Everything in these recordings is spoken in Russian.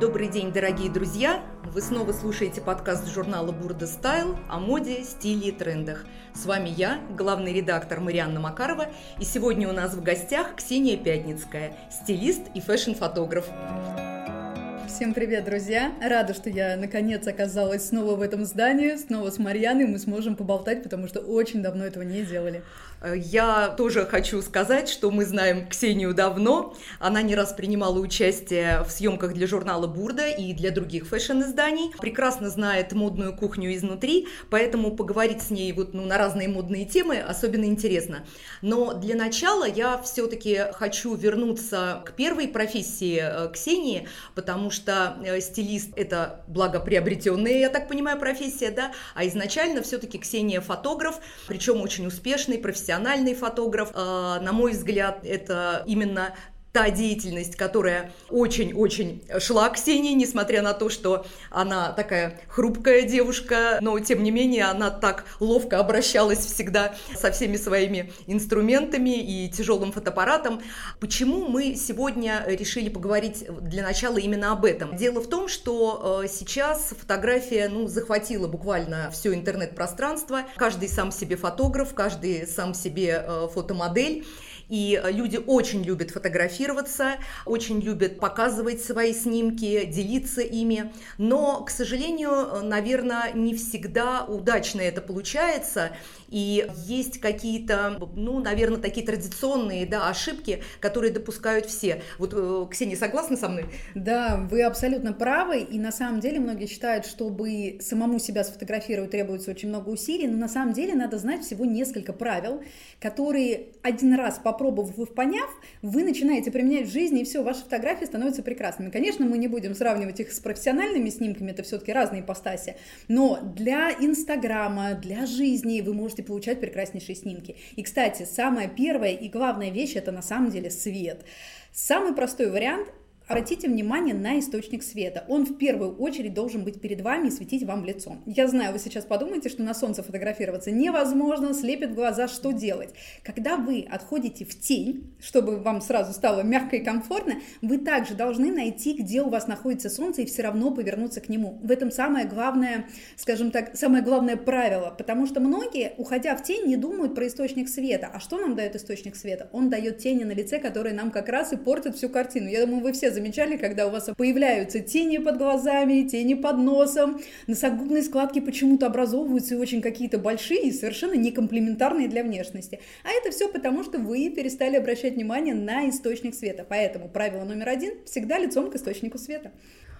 Добрый день, дорогие друзья! Вы снова слушаете подкаст журнала Burda Style о моде, стиле и трендах. С вами я, главный редактор Марианна Макарова, и сегодня у нас в гостях Ксения Пятницкая, стилист и fashion-фотограф. Всем привет, друзья! Рада, что я наконец оказалась снова в этом здании, снова с Марьяной, мы сможем поболтать, потому что очень давно этого не делали. Э, я тоже хочу сказать, что мы знаем Ксению давно. Она не раз принимала участие в съемках для журнала Burda и для других fashion-изданий. Прекрасно знает модную кухню изнутри, поэтому поговорить с ней вот, ну, на разные модные темы особенно интересно. Но для начала я все-таки хочу вернуться к первой профессии э, Ксении, потому что э, стилист – это благоприобретенная, я так понимаю, профессия, да, а изначально все-таки Ксения фотограф, причем очень успешный, профессиональный профессиональный фотограф. А, на мой взгляд, это именно та деятельность, которая очень-очень шла Ксении, несмотря на то, что она такая хрупкая девушка, но тем не менее она так ловко обращалась всегда со всеми своими инструментами и тяжелым фотоаппаратом. Почему мы сегодня решили поговорить для начала именно об этом? Дело в том, что э, сейчас фотография ну, захватила буквально все интернет-пространство. Каждый сам себе фотограф, каждый сам себе э, фотомодель. И люди очень любят фотографироваться, очень любят показывать свои снимки, делиться ими. Но, к сожалению, наверное, не всегда удачно это получается. И есть какие-то, ну, наверное, такие традиционные да, ошибки, которые допускают все. Вот, э, Ксения, согласна со мной? Да, вы абсолютно правы. И на самом деле многие считают, чтобы самому себя сфотографировать требуется очень много усилий. Но на самом деле надо знать всего несколько правил, которые один раз попробовав и поняв, вы начинаете применять в жизни, и все, ваши фотографии становятся прекрасными. Конечно, мы не будем сравнивать их с профессиональными снимками, это все-таки разные ипостаси, но для Инстаграма, для жизни вы можете получать прекраснейшие снимки. И, кстати, самая первая и главная вещь это на самом деле свет. Самый простой вариант Обратите внимание на источник света. Он в первую очередь должен быть перед вами и светить вам в лицо. Я знаю, вы сейчас подумаете, что на солнце фотографироваться невозможно, слепит глаза, что делать? Когда вы отходите в тень, чтобы вам сразу стало мягко и комфортно, вы также должны найти, где у вас находится солнце, и все равно повернуться к нему. В этом самое главное, скажем так, самое главное правило, потому что многие, уходя в тень, не думают про источник света. А что нам дает источник света? Он дает тени на лице, которые нам как раз и портят всю картину. Я думаю, вы все замечали, когда у вас появляются тени под глазами, тени под носом, носогубные складки почему-то образовываются и очень какие-то большие и совершенно некомплементарные для внешности. А это все потому, что вы перестали обращать внимание на источник света. Поэтому правило номер один – всегда лицом к источнику света.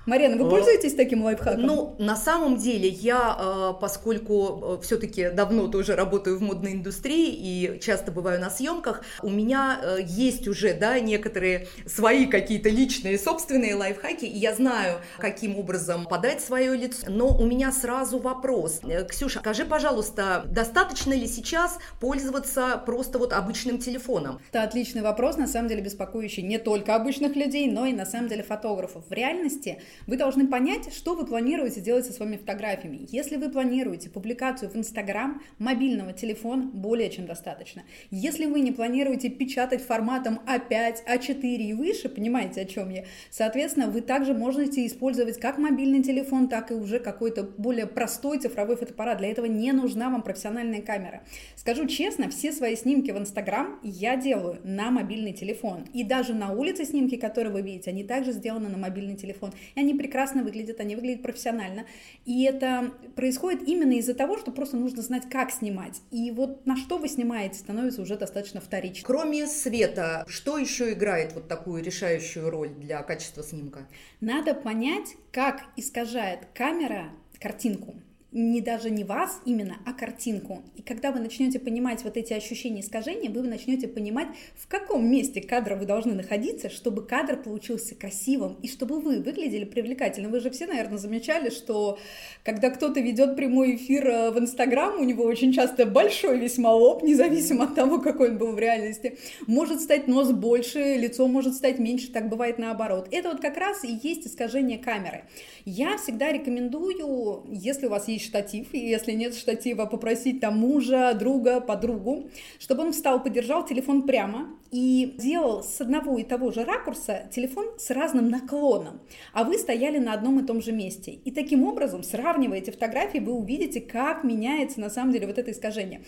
Марина, вы пользуетесь таким лайфхаком? Ну, на самом деле, я, а, поскольку э, все-таки давно тоже работаю в модной индустрии и часто бываю на съемках, у меня э, есть уже, да, некоторые свои какие-то личные собственные лайфхаки, и я знаю, каким образом подать свое лицо, но у меня сразу вопрос. Э, Ксюша, скажи, пожалуйста, достаточно ли сейчас пользоваться просто вот обычным телефоном? Это отличный вопрос, на самом деле беспокоящий не только обычных людей, но и на самом деле фотографов. В реальности вы должны понять, что вы планируете делать со своими фотографиями. Если вы планируете публикацию в Инстаграм, мобильного телефона более чем достаточно. Если вы не планируете печатать форматом А5, А4 и выше, понимаете, о чем я, соответственно, вы также можете использовать как мобильный телефон, так и уже какой-то более простой цифровой фотоаппарат. Для этого не нужна вам профессиональная камера. Скажу честно, все свои снимки в Инстаграм я делаю на мобильный телефон. И даже на улице снимки, которые вы видите, они также сделаны на мобильный телефон. И они они прекрасно выглядят, они выглядят профессионально. И это происходит именно из-за того, что просто нужно знать, как снимать. И вот на что вы снимаете, становится уже достаточно вторично. Кроме света, что еще играет вот такую решающую роль для качества снимка? Надо понять, как искажает камера картинку не даже не вас именно, а картинку. И когда вы начнете понимать вот эти ощущения искажения, вы начнете понимать, в каком месте кадра вы должны находиться, чтобы кадр получился красивым и чтобы вы выглядели привлекательно. Вы же все, наверное, замечали, что когда кто-то ведет прямой эфир э, в Инстаграм, у него очень часто большой весьма лоб, независимо от того, какой он был в реальности. Может стать нос больше, лицо может стать меньше, так бывает наоборот. Это вот как раз и есть искажение камеры. Я всегда рекомендую, если у вас есть есть штатив, и если нет штатива, попросить там мужа, друга, подругу, чтобы он встал, подержал телефон прямо и делал с одного и того же ракурса телефон с разным наклоном, а вы стояли на одном и том же месте. И таким образом, сравнивая эти фотографии, вы увидите, как меняется на самом деле вот это искажение.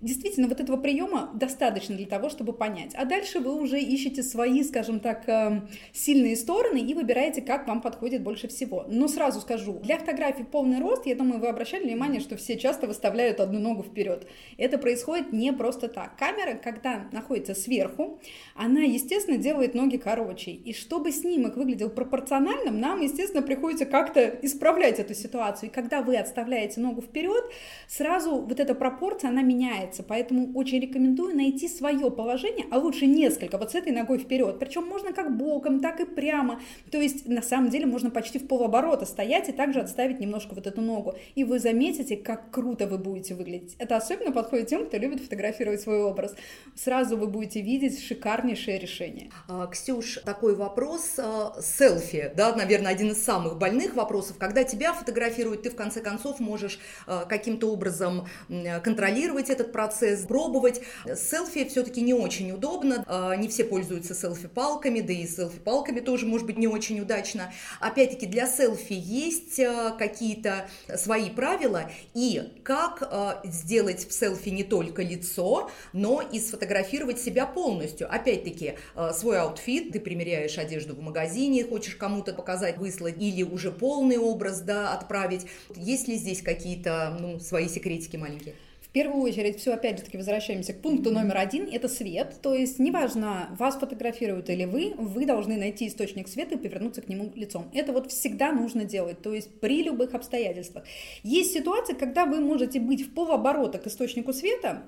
Действительно, вот этого приема достаточно для того, чтобы понять. А дальше вы уже ищете свои, скажем так, эм, сильные стороны и выбираете, как вам подходит больше всего. Но сразу скажу, для фотографий полный рост, я думаю, вы обращали внимание, что все часто выставляют одну ногу вперед. Это происходит не просто так. Камера, когда находится сверху, она, естественно, делает ноги короче. И чтобы снимок выглядел пропорциональным, нам, естественно, приходится как-то исправлять эту ситуацию. И когда вы отставляете ногу вперед, сразу вот эта пропорция, она меняется меняется, поэтому очень рекомендую найти свое положение, а лучше несколько, вот с этой ногой вперед. Причем можно как боком, так и прямо. То есть на самом деле можно почти в полоборота стоять и также отставить немножко вот эту ногу. И вы заметите, как круто вы будете выглядеть. Это особенно подходит тем, кто любит фотографировать свой образ. Сразу вы будете видеть шикарнейшее решение. А, Ксюш, такой вопрос. А, селфи, да, наверное, один из самых больных вопросов. Когда тебя фотографируют, ты в конце концов можешь а, каким-то образом контролировать этот процесс, процесс, пробовать. Селфи все-таки не очень удобно, а, не все пользуются селфи-палками, да и селфи-палками тоже может быть не очень удачно. Опять-таки для селфи есть а, какие-то свои правила, и как а, сделать в селфи не только лицо, но и сфотографировать себя полностью. Опять-таки свой outfit, ты примеряешь одежду в магазине, хочешь кому-то показать, выслать, или уже полный образ, да, отправить. Есть ли здесь какие-то, ну, свои секретики маленькие? В первую очередь, все опять же таки возвращаемся к пункту номер один, это свет. То есть, неважно, вас фотографируют или вы, вы должны найти источник света и повернуться к нему лицом. Это вот всегда нужно делать, то есть при любых обстоятельствах. Есть ситуации, когда вы можете быть в полоборота к источнику света,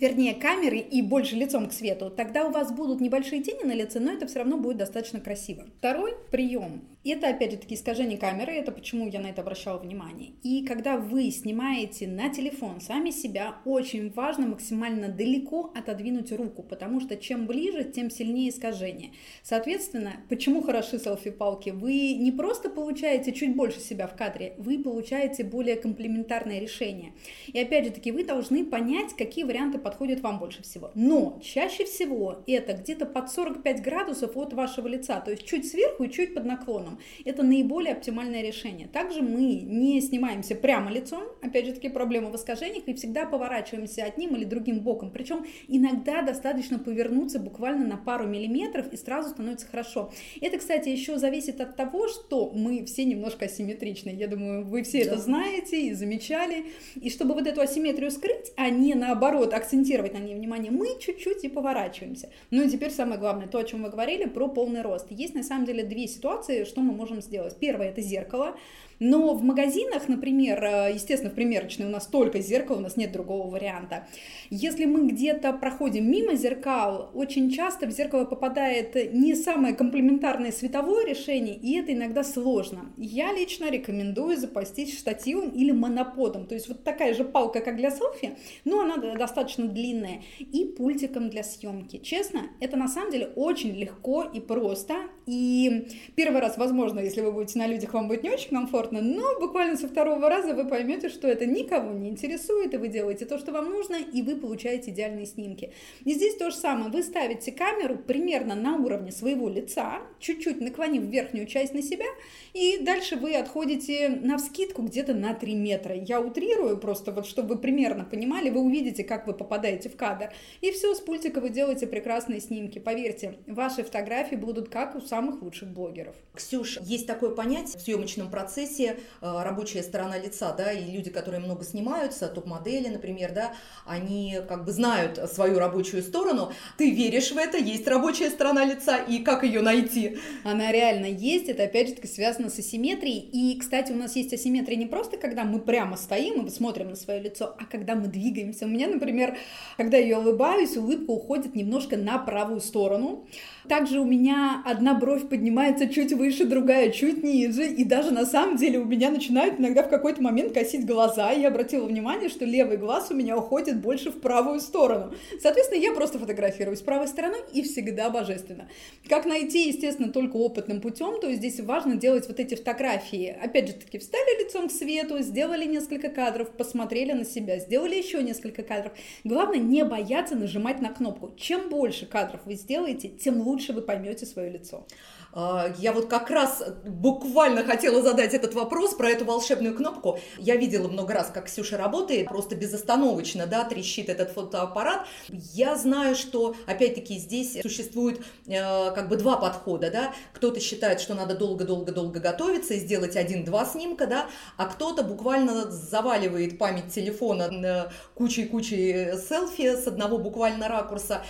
вернее, камеры и больше лицом к свету, тогда у вас будут небольшие тени на лице, но это все равно будет достаточно красиво. Второй прием. Это, опять же таки, искажение камеры, это почему я на это обращала внимание. И когда вы снимаете на телефон сами себя, очень важно максимально далеко отодвинуть руку, потому что чем ближе, тем сильнее искажение. Соответственно, почему хороши селфи-палки? Вы не просто получаете чуть больше себя в кадре, вы получаете более комплементарное решение. И опять же таки, вы должны понять, какие варианты подходит вам больше всего. Но чаще всего это где-то под 45 градусов от вашего лица, то есть чуть сверху и чуть под наклоном. Это наиболее оптимальное решение. Также мы не снимаемся прямо лицом, опять же таки проблема в искажениях, и всегда поворачиваемся одним или другим боком. Причем иногда достаточно повернуться буквально на пару миллиметров и сразу становится хорошо. Это, кстати, еще зависит от того, что мы все немножко асимметричны. Я думаю, вы все да. это знаете и замечали. И чтобы вот эту асимметрию скрыть, а не наоборот акцентировать акцентировать на ней внимание, мы чуть-чуть и поворачиваемся. Ну и теперь самое главное, то, о чем вы говорили, про полный рост. Есть на самом деле две ситуации, что мы можем сделать. Первое – это зеркало. Но в магазинах, например, э, естественно, в примерочной у нас только зеркало, у нас нет другого варианта. Если мы где-то проходим мимо зеркал, очень часто в зеркало попадает не самое комплементарное световое решение, и это иногда сложно. Я лично рекомендую запастись штативом или моноподом, то есть вот такая же палка, как для селфи, но она достаточно длинная, и пультиком для съемки. Честно, это на самом деле очень легко и просто, и первый раз, возможно, если вы будете на людях, вам будет не очень комфортно, но буквально со второго раза вы поймете, что это никого не интересует, и вы делаете то, что вам нужно, и вы получаете идеальные снимки. И здесь то же самое. Вы ставите камеру примерно на уровне своего лица, чуть-чуть наклонив верхнюю часть на себя, и дальше вы отходите на вскидку где-то на 3 метра. Я утрирую просто, вот чтобы вы примерно понимали, вы увидите, как вы попадаете в кадр. И все, с пультика вы делаете прекрасные снимки. Поверьте, ваши фотографии будут как у самых лучших блогеров. Ксюш, есть такое понятие в съемочном процессе, э, рабочая сторона лица, да, и люди, которые много снимаются, топ-модели, например, да, они как бы знают свою рабочую сторону, ты веришь в это, есть рабочая сторона лица, и как ее найти? Она реально есть, это опять же таки связано с асимметрией, и, кстати, у нас есть асимметрия не просто, когда мы прямо стоим и смотрим на свое лицо, а когда мы двигаемся. У меня, например, когда я улыбаюсь, улыбка уходит немножко на правую сторону, также у меня одна бровь поднимается чуть выше другая чуть ниже, и даже на самом деле у меня начинают иногда в какой-то момент косить глаза, и я обратила внимание, что левый глаз у меня уходит больше в правую сторону. Соответственно, я просто фотографируюсь правой стороной и всегда божественно. Как найти, естественно, только опытным путем, то есть здесь важно делать вот эти фотографии. Опять же таки, встали лицом к свету, сделали несколько кадров, посмотрели на себя, сделали еще несколько кадров. Главное, не бояться нажимать на кнопку. Чем больше кадров вы сделаете, тем лучше вы поймете свое лицо. А, я вот как раз буквально хотела задать этот вопрос про эту волшебную кнопку. Я видела много раз, как Ксюша работает, просто безостановочно, да, трещит этот фотоаппарат. Я знаю, что, опять-таки, здесь существует э, как бы два подхода, да. Кто-то считает, что надо долго-долго-долго готовиться и сделать один-два снимка, да, а кто-то буквально заваливает память телефона кучей-кучей селфи с одного буквально ракурса.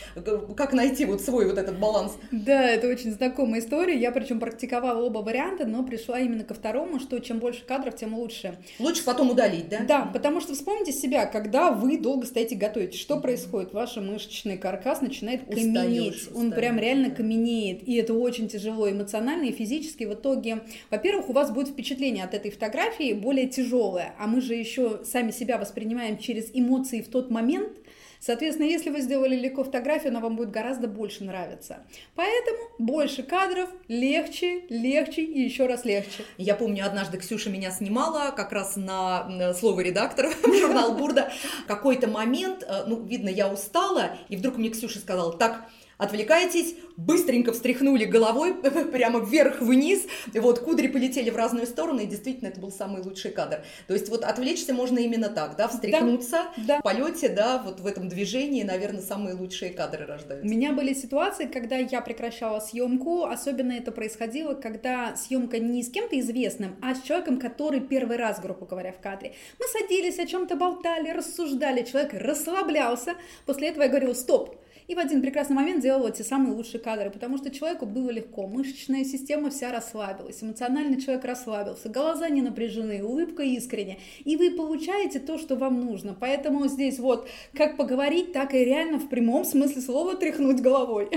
Как найти вот свой вот этот баланс? Да, это очень знакомая история. Я причем практиковала оба варианта, но пришла именно ко второму, что чем больше кадров, тем лучше. Лучше потом удалить, да? Да, потому что вспомните себя, когда вы долго стоите готовить, что происходит? Ваш мышечный каркас начинает каменеть. Устаешь, Он прям реально каменеет. И это очень тяжело эмоционально и физически. В итоге, во-первых, у вас будет впечатление от этой фотографии более тяжелое, а мы же еще сами себя воспринимаем через эмоции в тот момент – Соответственно, если вы сделали легко фотографию, она вам будет гораздо больше нравиться. Поэтому больше кадров, легче, легче и еще раз легче. Я помню, однажды Ксюша меня снимала как раз на слово редактора в журнал Бурда. Какой-то момент, э, ну, видно, я устала, и вдруг мне Ксюша сказала, так, отвлекаетесь, быстренько встряхнули головой прямо вверх-вниз, вот кудри полетели в разные стороны, и действительно это был самый лучший кадр. То есть вот отвлечься можно именно так, да, встряхнуться да, в полете, да, вот в этом движении, наверное, самые лучшие кадры рождаются. У меня были ситуации, когда я прекращала съемку, особенно это происходило, когда съемка не с кем-то известным, а с человеком, который первый раз, грубо говоря, в кадре. Мы садились, о чем-то болтали, рассуждали, человек расслаблялся, после этого я говорила, стоп, и в один прекрасный момент делала те самые лучшие кадры, потому что человеку было легко, мышечная система вся расслабилась, эмоционально человек расслабился, глаза не напряжены, улыбка искренне, и вы получаете то, что вам нужно. Поэтому здесь вот как поговорить, так и реально в прямом смысле слова тряхнуть головой.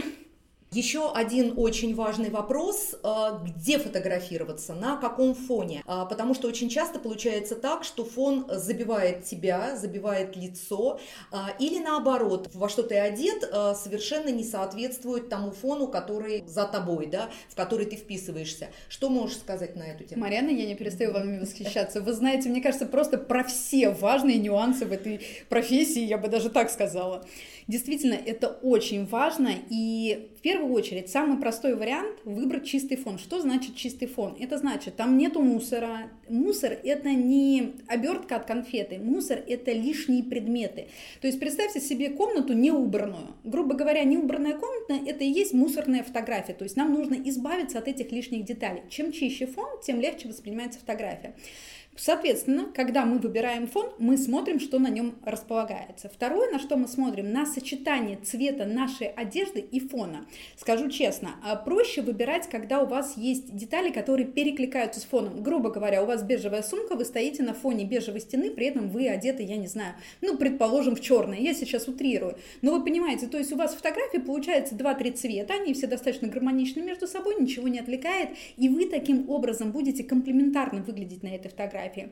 Еще один очень важный вопрос, э, где фотографироваться, на каком фоне, а, потому что очень часто получается так, что фон забивает тебя, забивает лицо, а, или наоборот, во что ты одет э, совершенно не соответствует тому фону, который за тобой, да, в который ты вписываешься. Что можешь сказать на эту тему? Марьяна, я не перестаю вами восхищаться. Вы знаете, мне кажется, просто про все важные нюансы в этой профессии, я бы даже так сказала. Действительно, это очень важно, и в первую очередь самый простой вариант выбрать чистый фон. Что значит чистый фон? Это значит, там нету мусора. Мусор это не обертка от конфеты, мусор это лишние предметы. То есть представьте себе комнату неубранную. Грубо говоря, неубранная комната это и есть мусорная фотография. То есть нам нужно избавиться от этих лишних деталей. Чем чище фон, тем легче воспринимается фотография. Соответственно, когда мы выбираем фон, мы смотрим, что на нем располагается. Второе, на что мы смотрим, на сочетание цвета нашей одежды и фона. Скажу честно, а проще выбирать, когда у вас есть детали, которые перекликаются с фоном. Грубо говоря, у вас бежевая сумка, вы стоите на фоне бежевой стены, при этом вы одеты, я не знаю, ну, предположим, в черное. Я сейчас утрирую. Но вы понимаете, то есть у вас фотографии получается 2-3 цвета, они все достаточно гармоничны между собой, ничего не отвлекает, и вы таким образом будете комплементарно выглядеть на этой фотографии фотографии.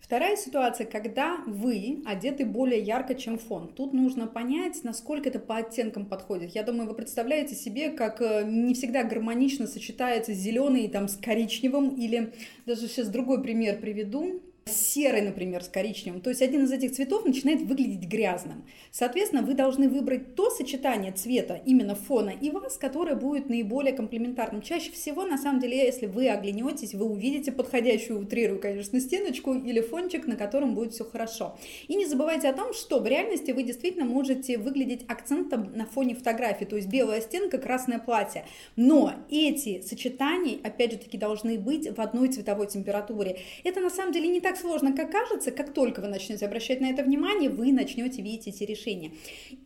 Вторая ситуация, когда вы одеты более ярко, чем фон. Тут нужно понять, насколько это по оттенкам подходит. Я думаю, вы представляете себе, как э, не всегда гармонично сочетается зеленый там с коричневым, или даже сейчас другой пример приведу серый, например, с коричневым. То есть один из этих цветов начинает выглядеть грязным. Соответственно, вы должны выбрать то сочетание цвета именно фона и вас, которое будет наиболее комплементарным. Чаще всего, на самом деле, если вы оглянетесь, вы увидите подходящую, утрирую, конечно, стеночку или фончик, на котором будет все хорошо. И не забывайте о том, что в реальности вы действительно можете выглядеть акцентом на фоне фотографии, то есть белая стенка, красное платье. Но эти сочетания, опять же таки, должны быть в одной цветовой температуре. Это на самом деле не так так сложно, как кажется, как только вы начнете обращать на это внимание, вы начнете видеть эти решения.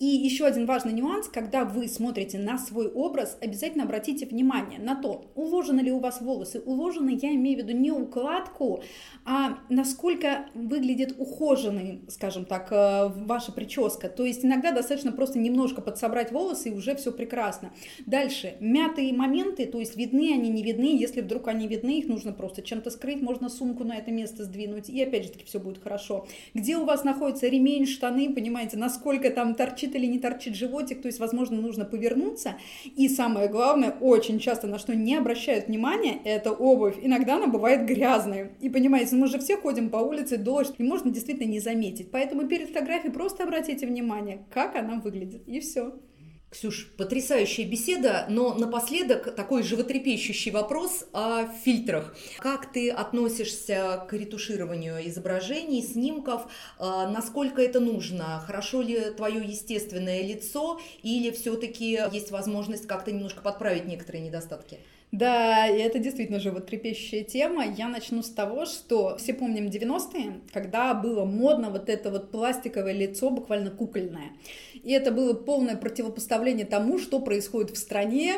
И еще один важный нюанс, когда вы смотрите на свой образ, обязательно обратите внимание на то, уложены ли у вас волосы. Уложены, я имею в виду не укладку, а насколько выглядит ухоженный, скажем так, э, ваша прическа. То есть иногда достаточно просто немножко подсобрать волосы, и уже все прекрасно. Дальше, мятые моменты, то есть видны они, не видны. Если вдруг они видны, их нужно просто чем-то скрыть, можно сумку на это место сдвинуть, и опять же таки все будет хорошо. Где у вас находится ремень, штаны, понимаете, насколько там торчит или не торчит животик, то есть, возможно, нужно повернуться. И самое главное, очень часто на что не обращают внимания, это обувь. Иногда она бывает грязной. И понимаете, мы же все ходим по улице, дождь, и можно действительно не заметить. Поэтому перед фотографией просто обратите внимание, как она выглядит, и все. Ксюш, потрясающая беседа, но напоследок такой животрепещущий вопрос о фильтрах. Как ты относишься к ретушированию изображений, снимков? А, насколько это нужно? Хорошо ли твое естественное лицо или все-таки есть возможность как-то немножко подправить некоторые недостатки? Да, и это действительно животрепещущая тема. Я начну с того, что все помним 90-е, когда было модно вот это вот пластиковое лицо, буквально кукольное. И это было полное противопоставление тому, что происходит в стране.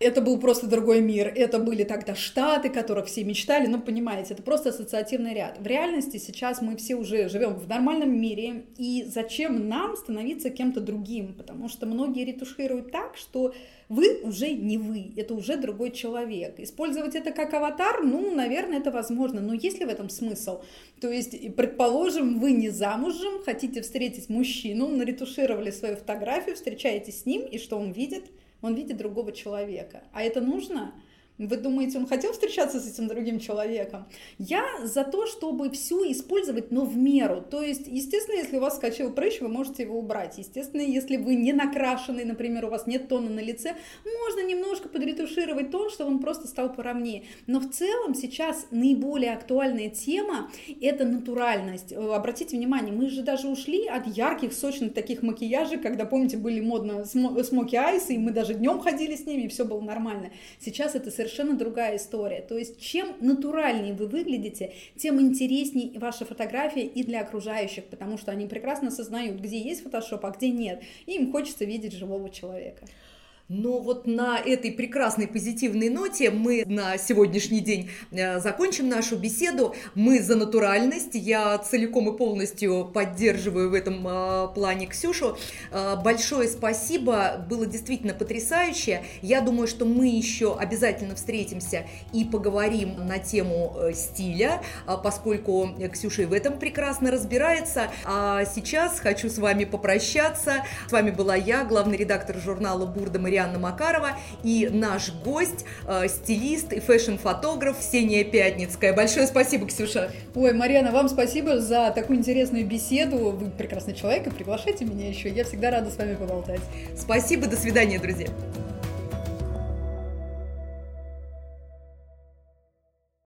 Это был просто другой мир. Это были тогда штаты, которых все мечтали. Ну, понимаете, это просто ассоциативный ряд. В реальности сейчас мы все уже живем в нормальном мире. И зачем нам становиться кем-то другим? Потому что многие ретушируют так, что вы уже не вы, это уже другой человек. Использовать это как аватар, ну, наверное, это возможно, но есть ли в этом смысл? То есть, предположим, вы не замужем, хотите встретить мужчину, наретушировали свою фотографию, встречаетесь с ним, и что он видит? Он видит другого человека. А это нужно? Вы думаете, он хотел встречаться с этим другим человеком? Я за то, чтобы все использовать, но в меру. То есть, естественно, если у вас скачал прыщ, вы можете его убрать. Естественно, если вы не накрашенный, например, у вас нет тона на лице, можно немножко подретушировать тон, чтобы он просто стал поровнее. Но в целом сейчас наиболее актуальная тема – это натуральность. Обратите внимание, мы же даже ушли от ярких, сочных таких макияжей, когда, помните, были модно смоки айсы, и мы даже днем ходили с ними, и все было нормально. Сейчас это совершенно совершенно другая история. То есть чем натуральнее вы выглядите, тем интереснее ваша фотография и для окружающих, потому что они прекрасно осознают, где есть фотошоп, а где нет. И им хочется видеть живого человека. Но вот на этой прекрасной позитивной ноте мы на сегодняшний день э, закончим нашу беседу. Мы за натуральность. Я целиком и полностью поддерживаю в этом э, плане Ксюшу. Э, большое спасибо. Было действительно потрясающе. Я думаю, что мы еще обязательно встретимся и поговорим на тему стиля, поскольку Ксюша и в этом прекрасно разбирается. А сейчас хочу с вами попрощаться. С вами была я, главный редактор журнала «Бурда» Мария Марианна Макарова и наш гость, э, стилист и фэшн-фотограф Ксения Пятницкая. Большое спасибо, Ксюша. Ой, Марьяна, вам спасибо за такую интересную беседу. Вы прекрасный человек и приглашайте меня еще. Я всегда рада с вами поболтать. Спасибо, до свидания, друзья.